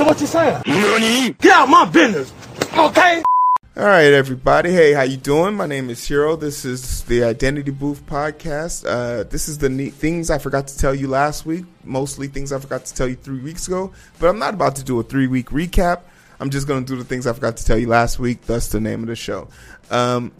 So what you saying? Get out my business, okay? All right, everybody. Hey, how you doing? My name is Heero. This is the Identity Booth podcast. Uh, this is the neat things I forgot to tell you last week. Mostly things I forgot to tell you three weeks ago. But I'm not about to do a three week recap. I'm just going to do the things I forgot to tell you last week. Thus, the name of the show. Um,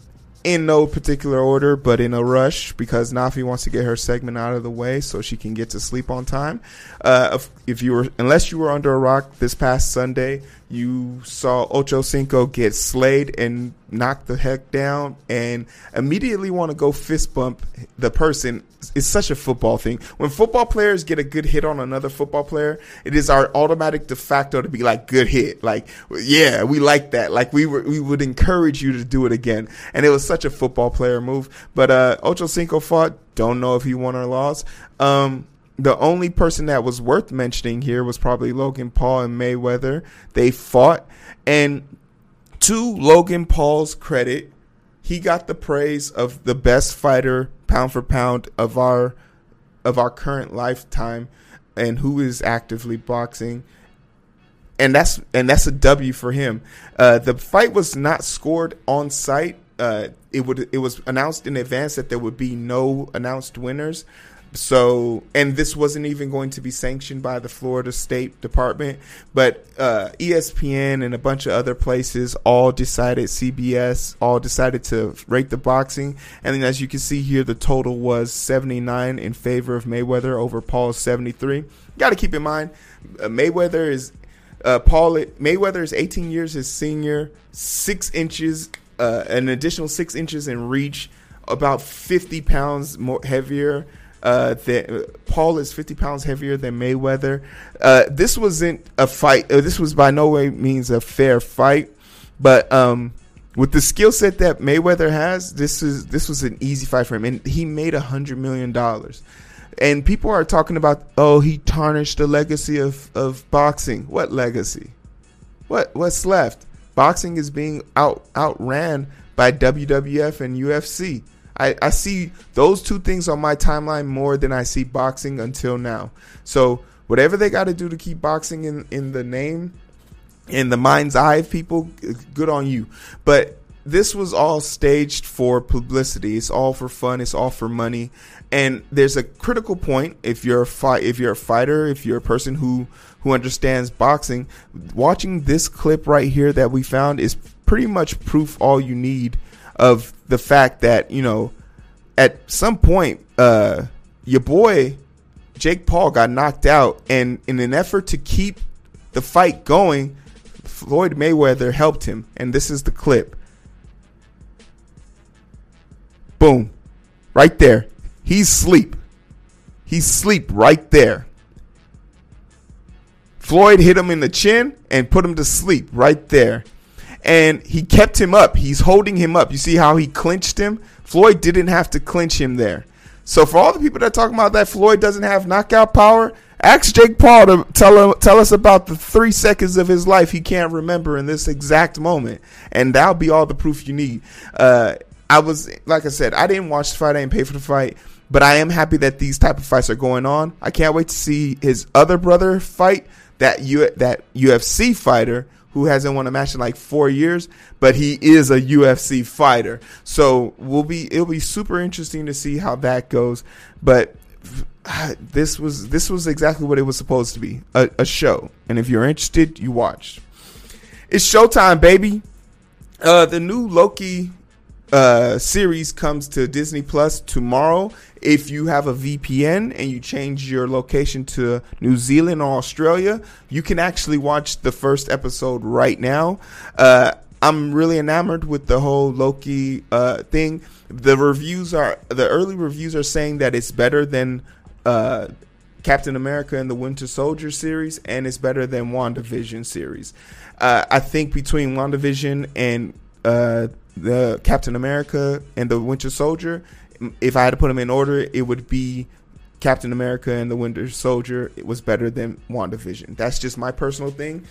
in no particular order, but in a rush because Nafi wants to get her segment out of the way so she can get to sleep on time. Uh, if, if you were, unless you were under a rock this past Sunday, you saw Ocho Cinco get slayed and knocked the heck down and immediately want to go fist bump the person. It's such a football thing. When football players get a good hit on another football player, it is our automatic de facto to be like, good hit. Like, yeah, we like that. Like, we were, we would encourage you to do it again. And it was such a football player move. But, uh, Ocho Cinco fought. Don't know if he won or lost. Um, the only person that was worth mentioning here was probably Logan Paul and Mayweather. They fought, and to Logan Paul's credit, he got the praise of the best fighter pound for pound of our of our current lifetime and who is actively boxing and that's and that's a W for him. Uh, the fight was not scored on site. Uh, it would it was announced in advance that there would be no announced winners. So, and this wasn't even going to be sanctioned by the Florida State Department, but uh, ESPN and a bunch of other places all decided, CBS all decided to rate the boxing. And as you can see here, the total was 79 in favor of Mayweather over Paul's 73. Got to keep in mind, uh, Mayweather is uh, Paul Mayweather is 18 years his senior, six inches, uh, an additional six inches in reach, about 50 pounds more heavier. Uh, Paul is 50 pounds heavier than Mayweather. Uh, this wasn't a fight. Uh, this was by no way means a fair fight, but um, with the skill set that Mayweather has, this is this was an easy fight for him, and he made a hundred million dollars. And people are talking about, oh, he tarnished the legacy of, of boxing. What legacy? What what's left? Boxing is being out outran by WWF and UFC. I, I see those two things on my timeline more than I see boxing until now. So whatever they got to do to keep boxing in, in the name, in the mind's eye of people, good on you. But this was all staged for publicity. It's all for fun. It's all for money. And there's a critical point if you're a fight, if you're a fighter, if you're a person who who understands boxing, watching this clip right here that we found is pretty much proof all you need of the fact that you know at some point uh, your boy Jake Paul got knocked out, and in an effort to keep the fight going, Floyd Mayweather helped him, and this is the clip. Boom, right there. He's sleep. He's sleep right there. Floyd hit him in the chin and put him to sleep right there and he kept him up. He's holding him up. You see how he clinched him? Floyd didn't have to clinch him there. So for all the people that talking about that Floyd doesn't have knockout power, ask Jake Paul to tell him, tell us about the three seconds of his life he can't remember in this exact moment, and that'll be all the proof you need. Uh, I was like I said, I didn't watch the fight. I didn't pay for the fight, but I am happy that these type of fights are going on. I can't wait to see his other brother fight that U that UFC fighter who hasn't won a match in like four years, but he is a UFC fighter. So we'll be it'll be super interesting to see how that goes. But this was this was exactly what it was supposed to be a, a show. And if you're interested, you watched. It's showtime, baby. Uh, the new Loki uh, series comes to Disney Plus tomorrow. If you have a VPN and you change your location to New Zealand or Australia, you can actually watch the first episode right now. Uh, I'm really enamored with the whole Loki uh, thing. The reviews are the early reviews are saying that it's better than uh, Captain America and the Winter Soldier series, and it's better than WandaVision series. Uh, I think between WandaVision and uh, the Captain America and the Winter Soldier, if I had to put them in order, it would be Captain America and the Winter Soldier. It was better than WandaVision. That's just my personal thing.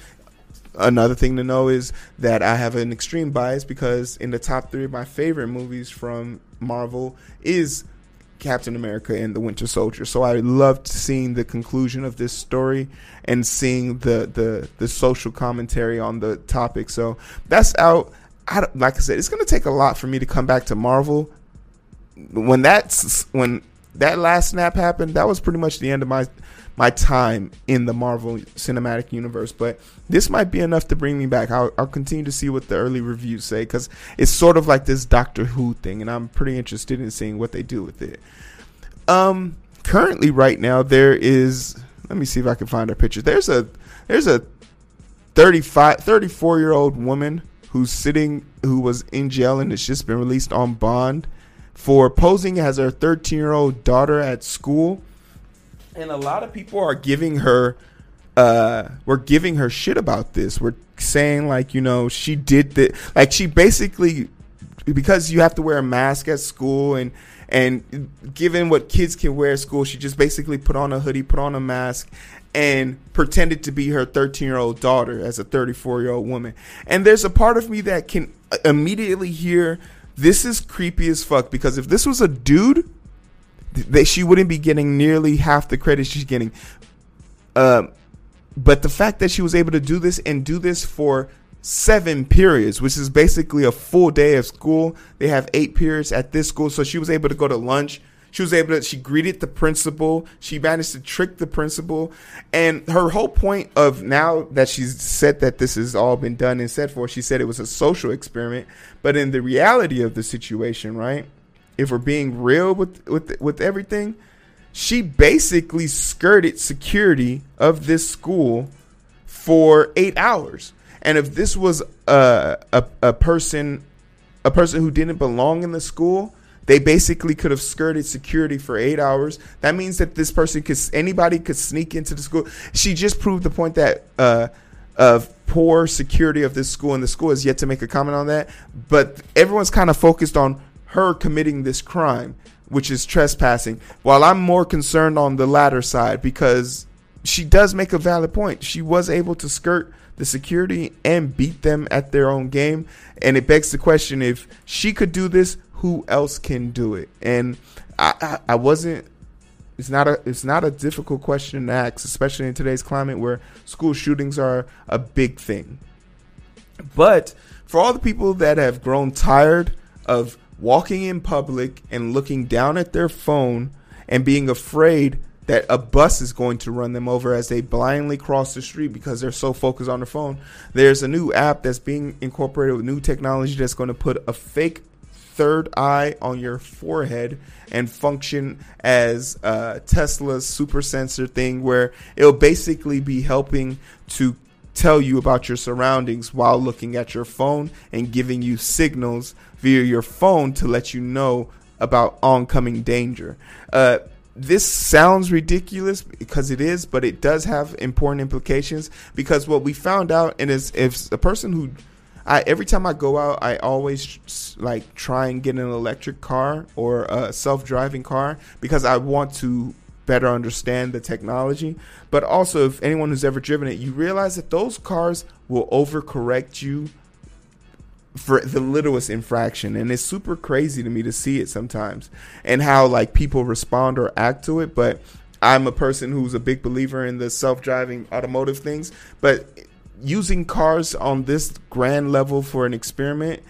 Another thing to know is that I have an extreme bias because in the top three of my favorite movies from Marvel is Captain America and the Winter Soldier. So I loved seeing the conclusion of this story and seeing the the the social commentary on the topic. So that's out. I like I said, it's going to take a lot for me to come back to Marvel. When that's when that last snap happened, that was pretty much the end of my my time in the Marvel Cinematic Universe. But this might be enough to bring me back. I'll, I'll continue to see what the early reviews say because it's sort of like this Doctor Who thing, and I'm pretty interested in seeing what they do with it. Um, currently, right now, there is. Let me see if I can find a picture. There's a there's a 35, 34 year old woman who's sitting who was in jail and has just been released on bond for posing as her 13 year old daughter at school. And a lot of people are giving her uh we're giving her shit about this we're saying like you know she did that like she basically because you have to wear a mask at school and and given what kids can wear at school she just basically put on a hoodie put on a mask and pretended to be her 13 year old daughter as a 34 year old woman and there's a part of me that can immediately hear this is creepy as fuck because if this was a dude that she wouldn't be getting nearly half the credit she's getting. Uh, but the fact that she was able to do this and do this for seven periods, which is basically a full day of school. They have eight periods at this school, so she was able to go to lunch. She was able to. She greeted the principal. She managed to trick the principal, and her whole point of now that she's said that this has all been done and said for, she said it was a social experiment. But in the reality of the situation, right? if we're being real with with with everything, she basically skirted security of this school for eight hours. And if this was a, a, a person a person who didn't belong in the school, they basically could have skirted security for eight hours. That means that this person could anybody could sneak into the school. She just proved the point that uh, of poor security of this school, and the school has yet to make a comment on that. But everyone's kind of focused on her committing this crime, which is trespassing, while I'm more concerned on the latter side because she does make a valid point. She was able to skirt the security and beat them at their own game. And it begs the question if she could do this, who else can do it? And I, I, I wasn't it's not a it's not a difficult question to ask, especially in today's climate where school shootings are a big thing. But for all the people that have grown tired of walking in public and looking down at their phone and being afraid that a bus is going to run them over as they blindly cross the street because they're so focused on their phone. There's a new app that's being incorporated with new technology that's going to put a fake third eye on your forehead and function as a Tesla's super sensor thing where it'll basically be helping to tell you about your surroundings while looking at your phone and giving you signals via your phone to let you know about oncoming danger. Uh, this sounds ridiculous because it is, but it does have important implications because what we found out and is if a person who I every time I go out, I always like try and get an electric car or a self-driving car because I want to better understand the technology. But also, if anyone who's ever driven it, you realize that those cars will overcorrect you for the littlest infraction. And it's super crazy to me to see it sometimes and how like people respond or act to it. But i'm a person who's a big believer in the self-driving automotive things. But using cars on this grand level for an experiment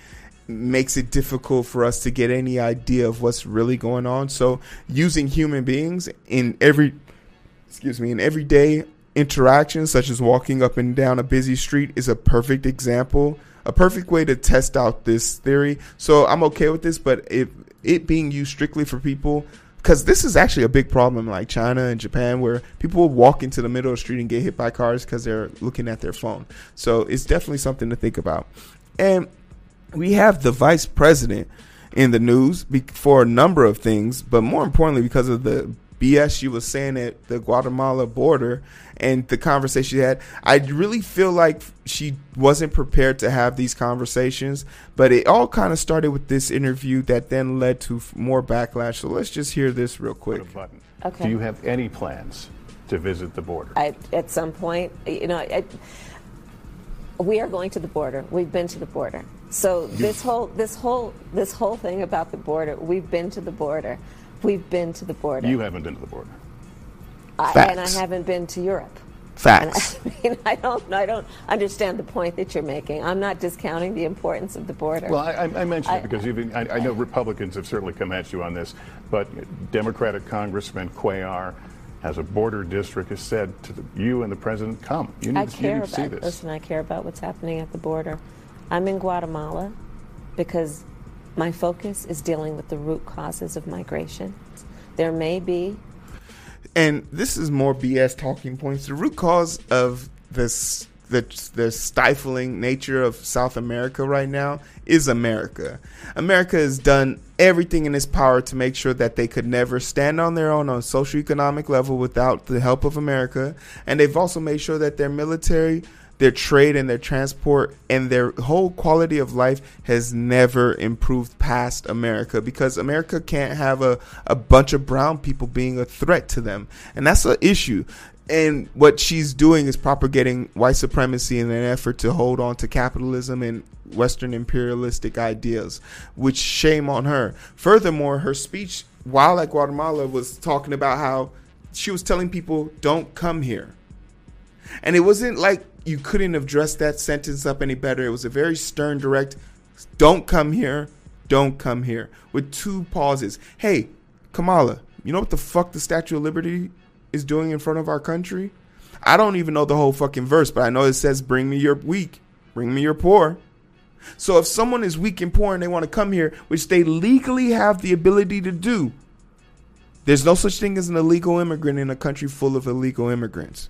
makes it difficult for us to get any idea of what's really going on. So using human beings in every excuse me in everyday interactions such as walking up and down a busy street is a perfect example a perfect way to test out this theory. So I'm okay with this, but if it being used strictly for people, because this is actually a big problem like China and Japan, where people walk into the middle of the street and get hit by cars because they're looking at their phone. So it's definitely something to think about. And we have the vice president in the news for a number of things, but more importantly, because of the BS she was saying at the Guatemala border and the conversation she had. I really feel like she wasn't prepared to have these conversations, but it all kind of started with this interview that then led to more backlash. So let's just hear this real quick. Okay. Do you have any plans to visit the border? I, at some point, you know, I, we are going to the border. We've been to the border. So this whole this whole this whole thing about the border, we've been to the border. We've been to the border. You haven't been to the border. I, Facts. and I haven't been to Europe. And Facts. I mean, I don't, I don't understand the point that you're making. I'm not discounting the importance of the border. Well, I, I I mentioned I- it because you've, I, I know Republicans have certainly come at you on this, but Democratic Congressman Cuellar has a border district has said to the, you and the president, come. You need, I to- you care need to see about. this. Listen, I care about what's happening at the border. I'm in Guatemala because my focus is dealing with the root causes of migration. There may be and this is more BS talking points. The root cause of this the the stifling nature of South America right now is America. America has done everything in its power to make sure that they could never stand on their own on socioeconomic level without the help of America, and they've also made sure that their military their trade and their transport and their whole quality of life has never improved past America because America can't have a, a bunch of brown people being a threat to them. And that's an issue. And what she's doing is propagating white supremacy in an effort to hold on to capitalism and Western imperialistic ideas, which shame on her. Furthermore, her speech while at Guatemala was talking about how she was telling people, don't come here. And it wasn't like you couldn't have dressed that sentence up any better. It was a very stern, direct, don't come here, don't come here, with two pauses. Hey, Kamala, you know what the fuck the Statue of Liberty is doing in front of our country? I don't even know the whole fucking verse, but I know it says, bring me your weak, bring me your poor. So if someone is weak and poor and they want to come here, which they legally have the ability to do, there's no such thing as an illegal immigrant in a country full of illegal immigrants.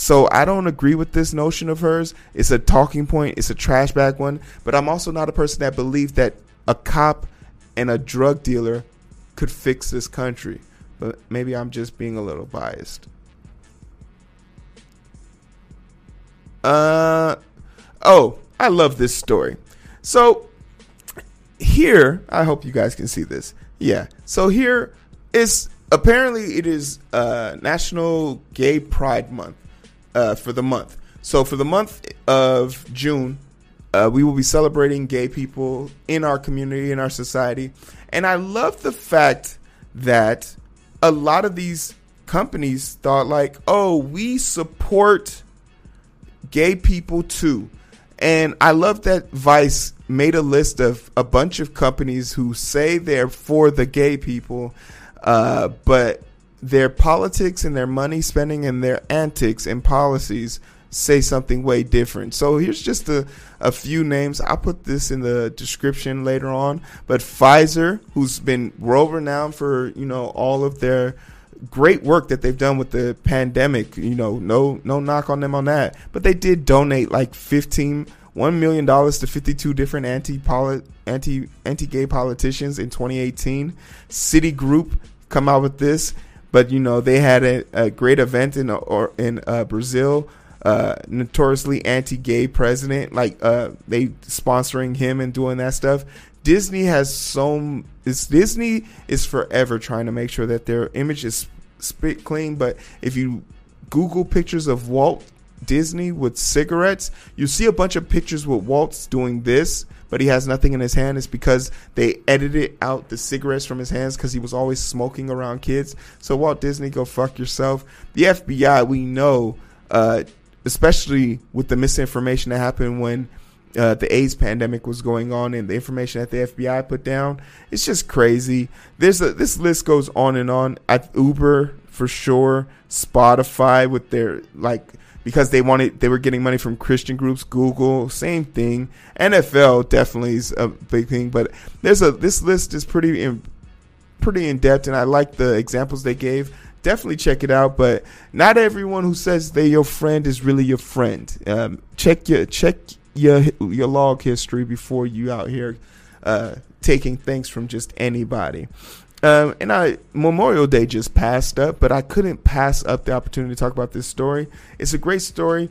So I don't agree with this notion of hers. It's a talking point. It's a trash bag one. But I'm also not a person that believes that a cop and a drug dealer could fix this country. But maybe I'm just being a little biased. Uh oh, I love this story. So here, I hope you guys can see this. Yeah. So here is apparently it is uh, National Gay Pride Month uh, for the month. So for the month of June, uh, we will be celebrating gay people in our community, in our society, and I love the fact that a lot of these companies thought like, oh, we support gay people too. And I love that Vice made a list of a bunch of companies who say they're for the gay people, uh, but their politics and their money spending and their antics and policies say something way different. So here's just a, a few names. I'll put this in the description later on. But Pfizer, who's been world renowned for, you know, all of their great work that they've done with the pandemic. You know, no no knock on them on that. But they did donate like fifteen one million dollars to fifty two different anti anti anti gay politicians in twenty eighteen. Citigroup come out with this, but you know they had a, a great event in or in uh, Brazil. Uh, notoriously anti-gay president, like uh, they sponsoring him and doing that stuff. Disney has so is Disney is forever trying to make sure that their image is spit clean. But if you Google pictures of Walt Disney with cigarettes, you see a bunch of pictures with Walt's doing this, but he has nothing in his hand. It's because they edited out the cigarettes from his hands because he was always smoking around kids. So Walt Disney, go fuck yourself. The FBI, we know, uh, especially with the misinformation that happened when uh, the AIDS pandemic was going on and the information that the FBI put down. It's just crazy. There's a this list goes on and on. At Uber for sure, Spotify with their like because they wanted they were getting money from Christian groups. Google, same thing. NFL definitely is a big thing, but there's a this list is pretty in, pretty in depth, and I like the examples they gave. Definitely check it out, but not everyone who says they're your friend is really your friend. Um, check your check your your log history before you out here uh, taking things from just anybody. Um, and I Memorial Day just passed up, but I couldn't pass up the opportunity to talk about this story. It's a great story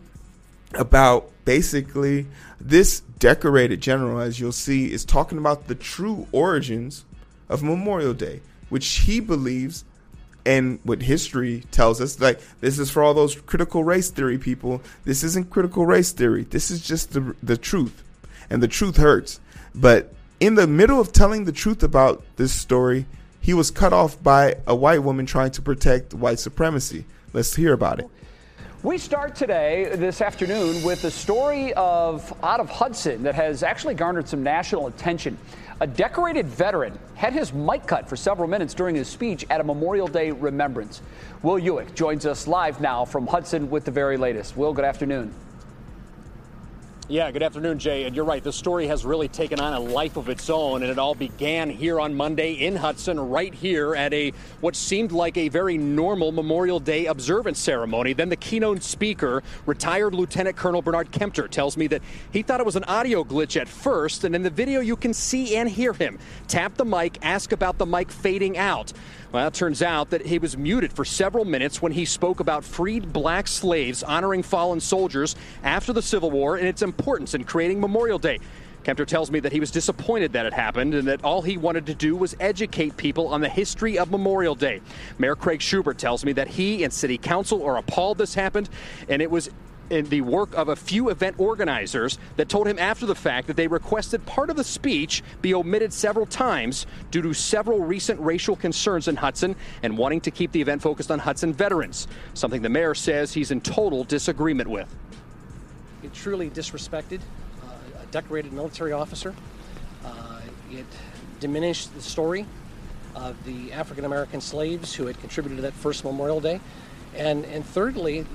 about basically this decorated general, as you'll see, is talking about the true origins of Memorial Day, which he believes and what history tells us like this is for all those critical race theory people. This isn't critical race theory. This is just the the truth and the truth hurts. But in the middle of telling the truth about this story he was cut off by a white woman trying to protect white supremacy. Let's hear about it. We start today, this afternoon, with a story of out of Hudson that has actually garnered some national attention. A decorated veteran had his mic cut for several minutes during his speech at a Memorial Day remembrance. Will Ujek joins us live now from Hudson with the very latest. Will, good afternoon. Yeah, good afternoon, Jay. And you're right, the story has really taken on a life of its own, and it all began here on Monday in Hudson, right here at a what seemed like a very normal Memorial Day observance ceremony. Then the keynote speaker, retired Lieutenant Colonel Barnard Kemter, tells me that he thought it was an audio glitch at first, and in the video you can see and hear him tap the mic, ask about the mic fading out. Well, it turns out that he was muted for several minutes when he spoke about freed black slaves honoring fallen soldiers after the Civil War and its importance in creating Memorial Day. Kemter tells me that he was disappointed that it happened and that all he wanted to do was educate people on the history of Memorial Day. Mayor Craig Shubert tells me that he and City Council are appalled this happened, and it was the work of a few event organizers that told him after the fact that they requested part of the speech be omitted several times due to several recent racial concerns in Hudson and wanting to keep the event focused on Hudson veterans, something the mayor says he's in total disagreement with. It truly disrespected uh, a decorated military officer. Uh, it diminished the story of the African American slaves who had contributed to that first Memorial Day. And, and thirdly,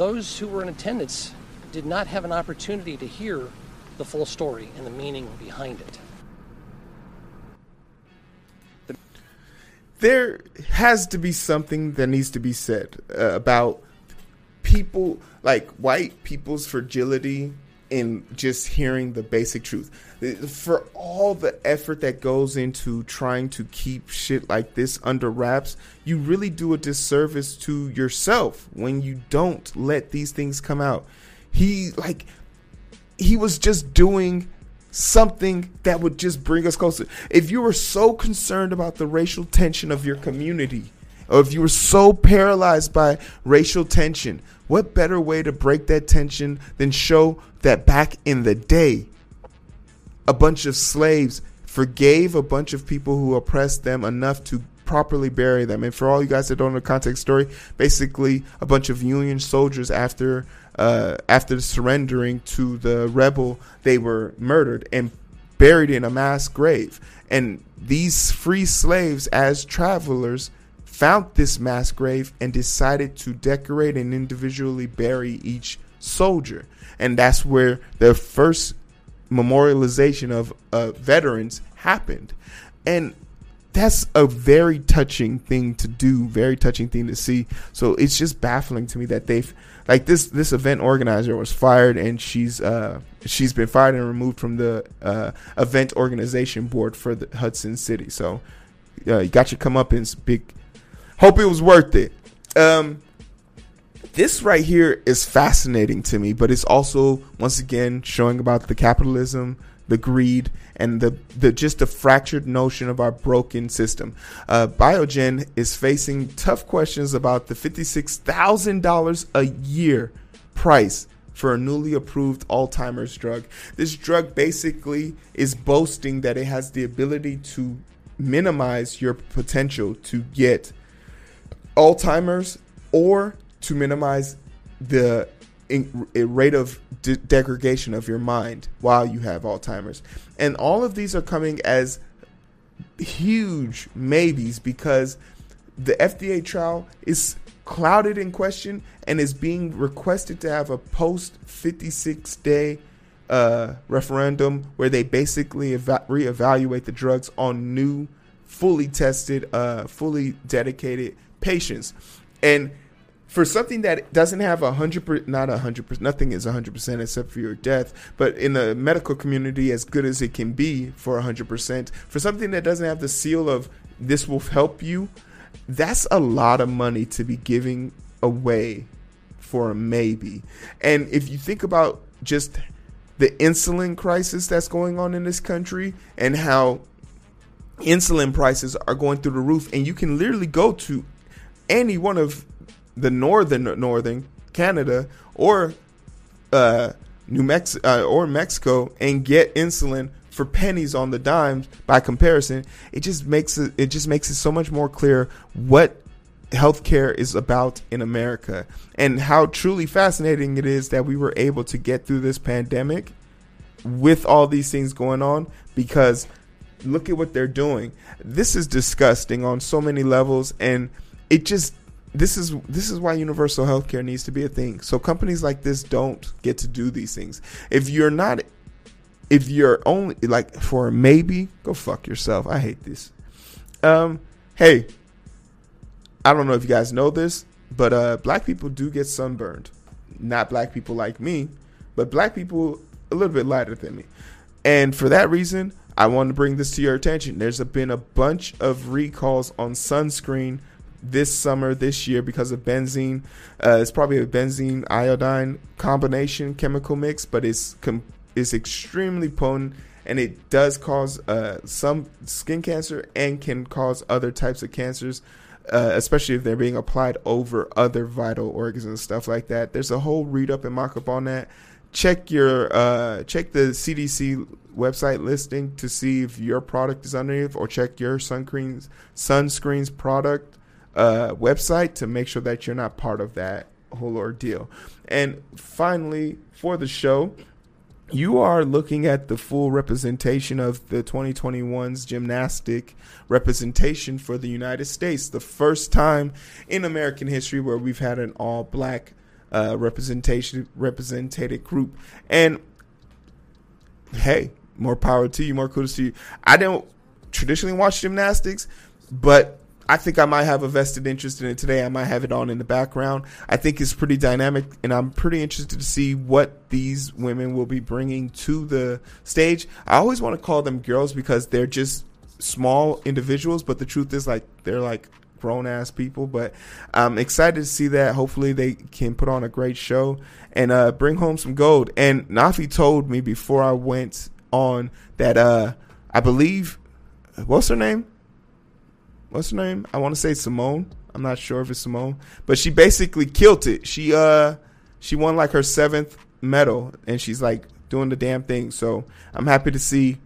those who were in attendance did not have an opportunity to hear the full story and the meaning behind it. There has to be something that needs to be said uh, about people, like white people's fragility in just hearing the basic truth. For all the effort that goes into trying to keep shit like this under wraps, you really do a disservice to yourself when you don't let these things come out. He like he was just doing something that would just bring us closer. If you were so concerned about the racial tension of your community, or if you were so paralyzed by racial tension, what better way to break that tension than show that back in the day, a bunch of slaves forgave a bunch of people who oppressed them enough to properly bury them. And for all you guys that don't know the context story, basically a bunch of Union soldiers after uh, after surrendering to the rebel, they were murdered and buried in a mass grave. And these free slaves, as travelers, found this mass grave and decided to decorate and individually bury each soldier. And that's where the first memorialization of uh, veterans happened. And that's a very touching thing to do, very touching thing to see. So it's just baffling to me that they've like this this event organizer was fired and she's uh she's been fired and removed from the uh event organization board for the Hudson City. So uh, you got your come up in big Hope it was worth it. Um, this right here is fascinating to me, but it's also once again showing about the capitalism, the greed, and the, the just the fractured notion of our broken system. Uh, Biogen is facing tough questions about the fifty-six thousand dollars a year price for a newly approved Alzheimer's drug. This drug basically is boasting that it has the ability to minimize your potential to get Alzheimer's or to minimize the in, rate of de- degradation of your mind while you have Alzheimer's. And all of these are coming as huge maybes because the FDA trial is clouded in question and is being requested to have a post 56 day uh, referendum where they basically eva- reevaluate the drugs on new, fully tested, uh, fully dedicated patients. And for something that doesn't have a hundred percent, not a hundred percent, nothing is a hundred percent except for your death. But in the medical community, as good as it can be for a hundred percent, for something that doesn't have the seal of this will help you, that's a lot of money to be giving away for a maybe. And if you think about just the insulin crisis that's going on in this country and how insulin prices are going through the roof, and you can literally go to any one of the northern northern Canada or uh, New Mexico uh, or Mexico and get insulin for pennies on the dime by comparison, it just makes it it just makes it so much more clear what healthcare is about in America and how truly fascinating it is that we were able to get through this pandemic with all these things going on because look at what they're doing. This is disgusting on so many levels and it just this is this is why universal healthcare needs to be a thing. So companies like this don't get to do these things. If you're not if you're only like for maybe, go fuck yourself. I hate this. Um hey, I don't know if you guys know this, but uh black people do get sunburned. Not black people like me, but black people a little bit lighter than me. And for that reason, I want to bring this to your attention. There's been a bunch of recalls on sunscreen this summer, this year, because of benzene. Uh, it's probably a benzene iodine combination chemical mix, but it's com- it's extremely potent and it does cause uh, some skin cancer and can cause other types of cancers. Uh, especially if they're being applied over other vital organs and stuff like that. There's a whole read up and mock up on that. Check your uh, check the CDC website listing to see if your product is underneath, or check your sunscreens sunscreens product uh, website to make sure that you're not part of that whole ordeal. And finally, for the show, you are looking at the full representation of the 2021's gymnastic representation for the United States. The first time in American history where we've had an all black uh, representation represented group. And hey, more power to you, more kudos to you. I don't traditionally watch gymnastics, but I think I might have a vested interest in it today. I might have it on in the background. I think it's pretty dynamic, and I'm pretty interested to see what these women will be bringing to the stage. I always want to call them girls because they're just small individuals, but the truth is, like, they're like grown ass people. But I'm excited to see that. Hopefully, they can put on a great show and uh, bring home some gold. And Nafi told me before I went on that uh, I believe, what's her name? what's her name? I want to say Simone. I'm not sure if it's Simone, but she basically killed it. She uh she won like her seventh medal, and she's like doing the damn thing. So I'm happy to see.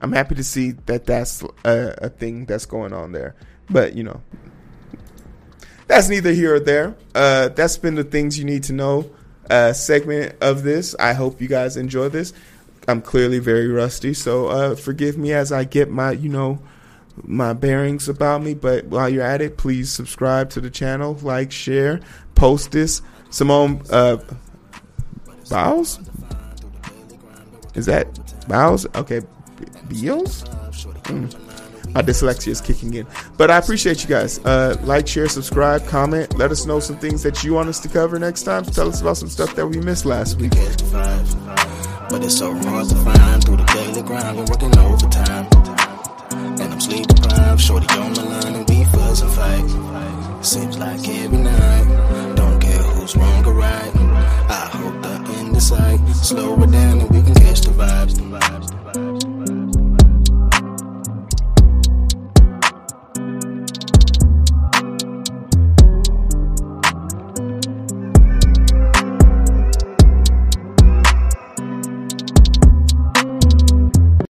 I'm happy to see that that's a, a thing that's going on there. But you know, that's neither here or there. Uh, that's been the things you need to know uh, segment of this. I hope you guys enjoy this. I'm clearly very rusty, so uh, forgive me as I get my you know my bearings about me. But while you're at it, please subscribe to the channel, like, share, post this. Simone uh, Biles? Is that Biles? Okay, Beals? Mm. My dyslexia is kicking in. But I appreciate you guys. Uh, like, share, subscribe, comment. Let us know some things that you want us to cover next time. Tell us about some stuff that we missed last week. But it's so hard to find through the daily grind. We're working overtime. And I'm sleep deprived, shorty on the line and we fuss and fight. Seems like every night, don't care who's wrong or right. I hope the end is sight, slow it down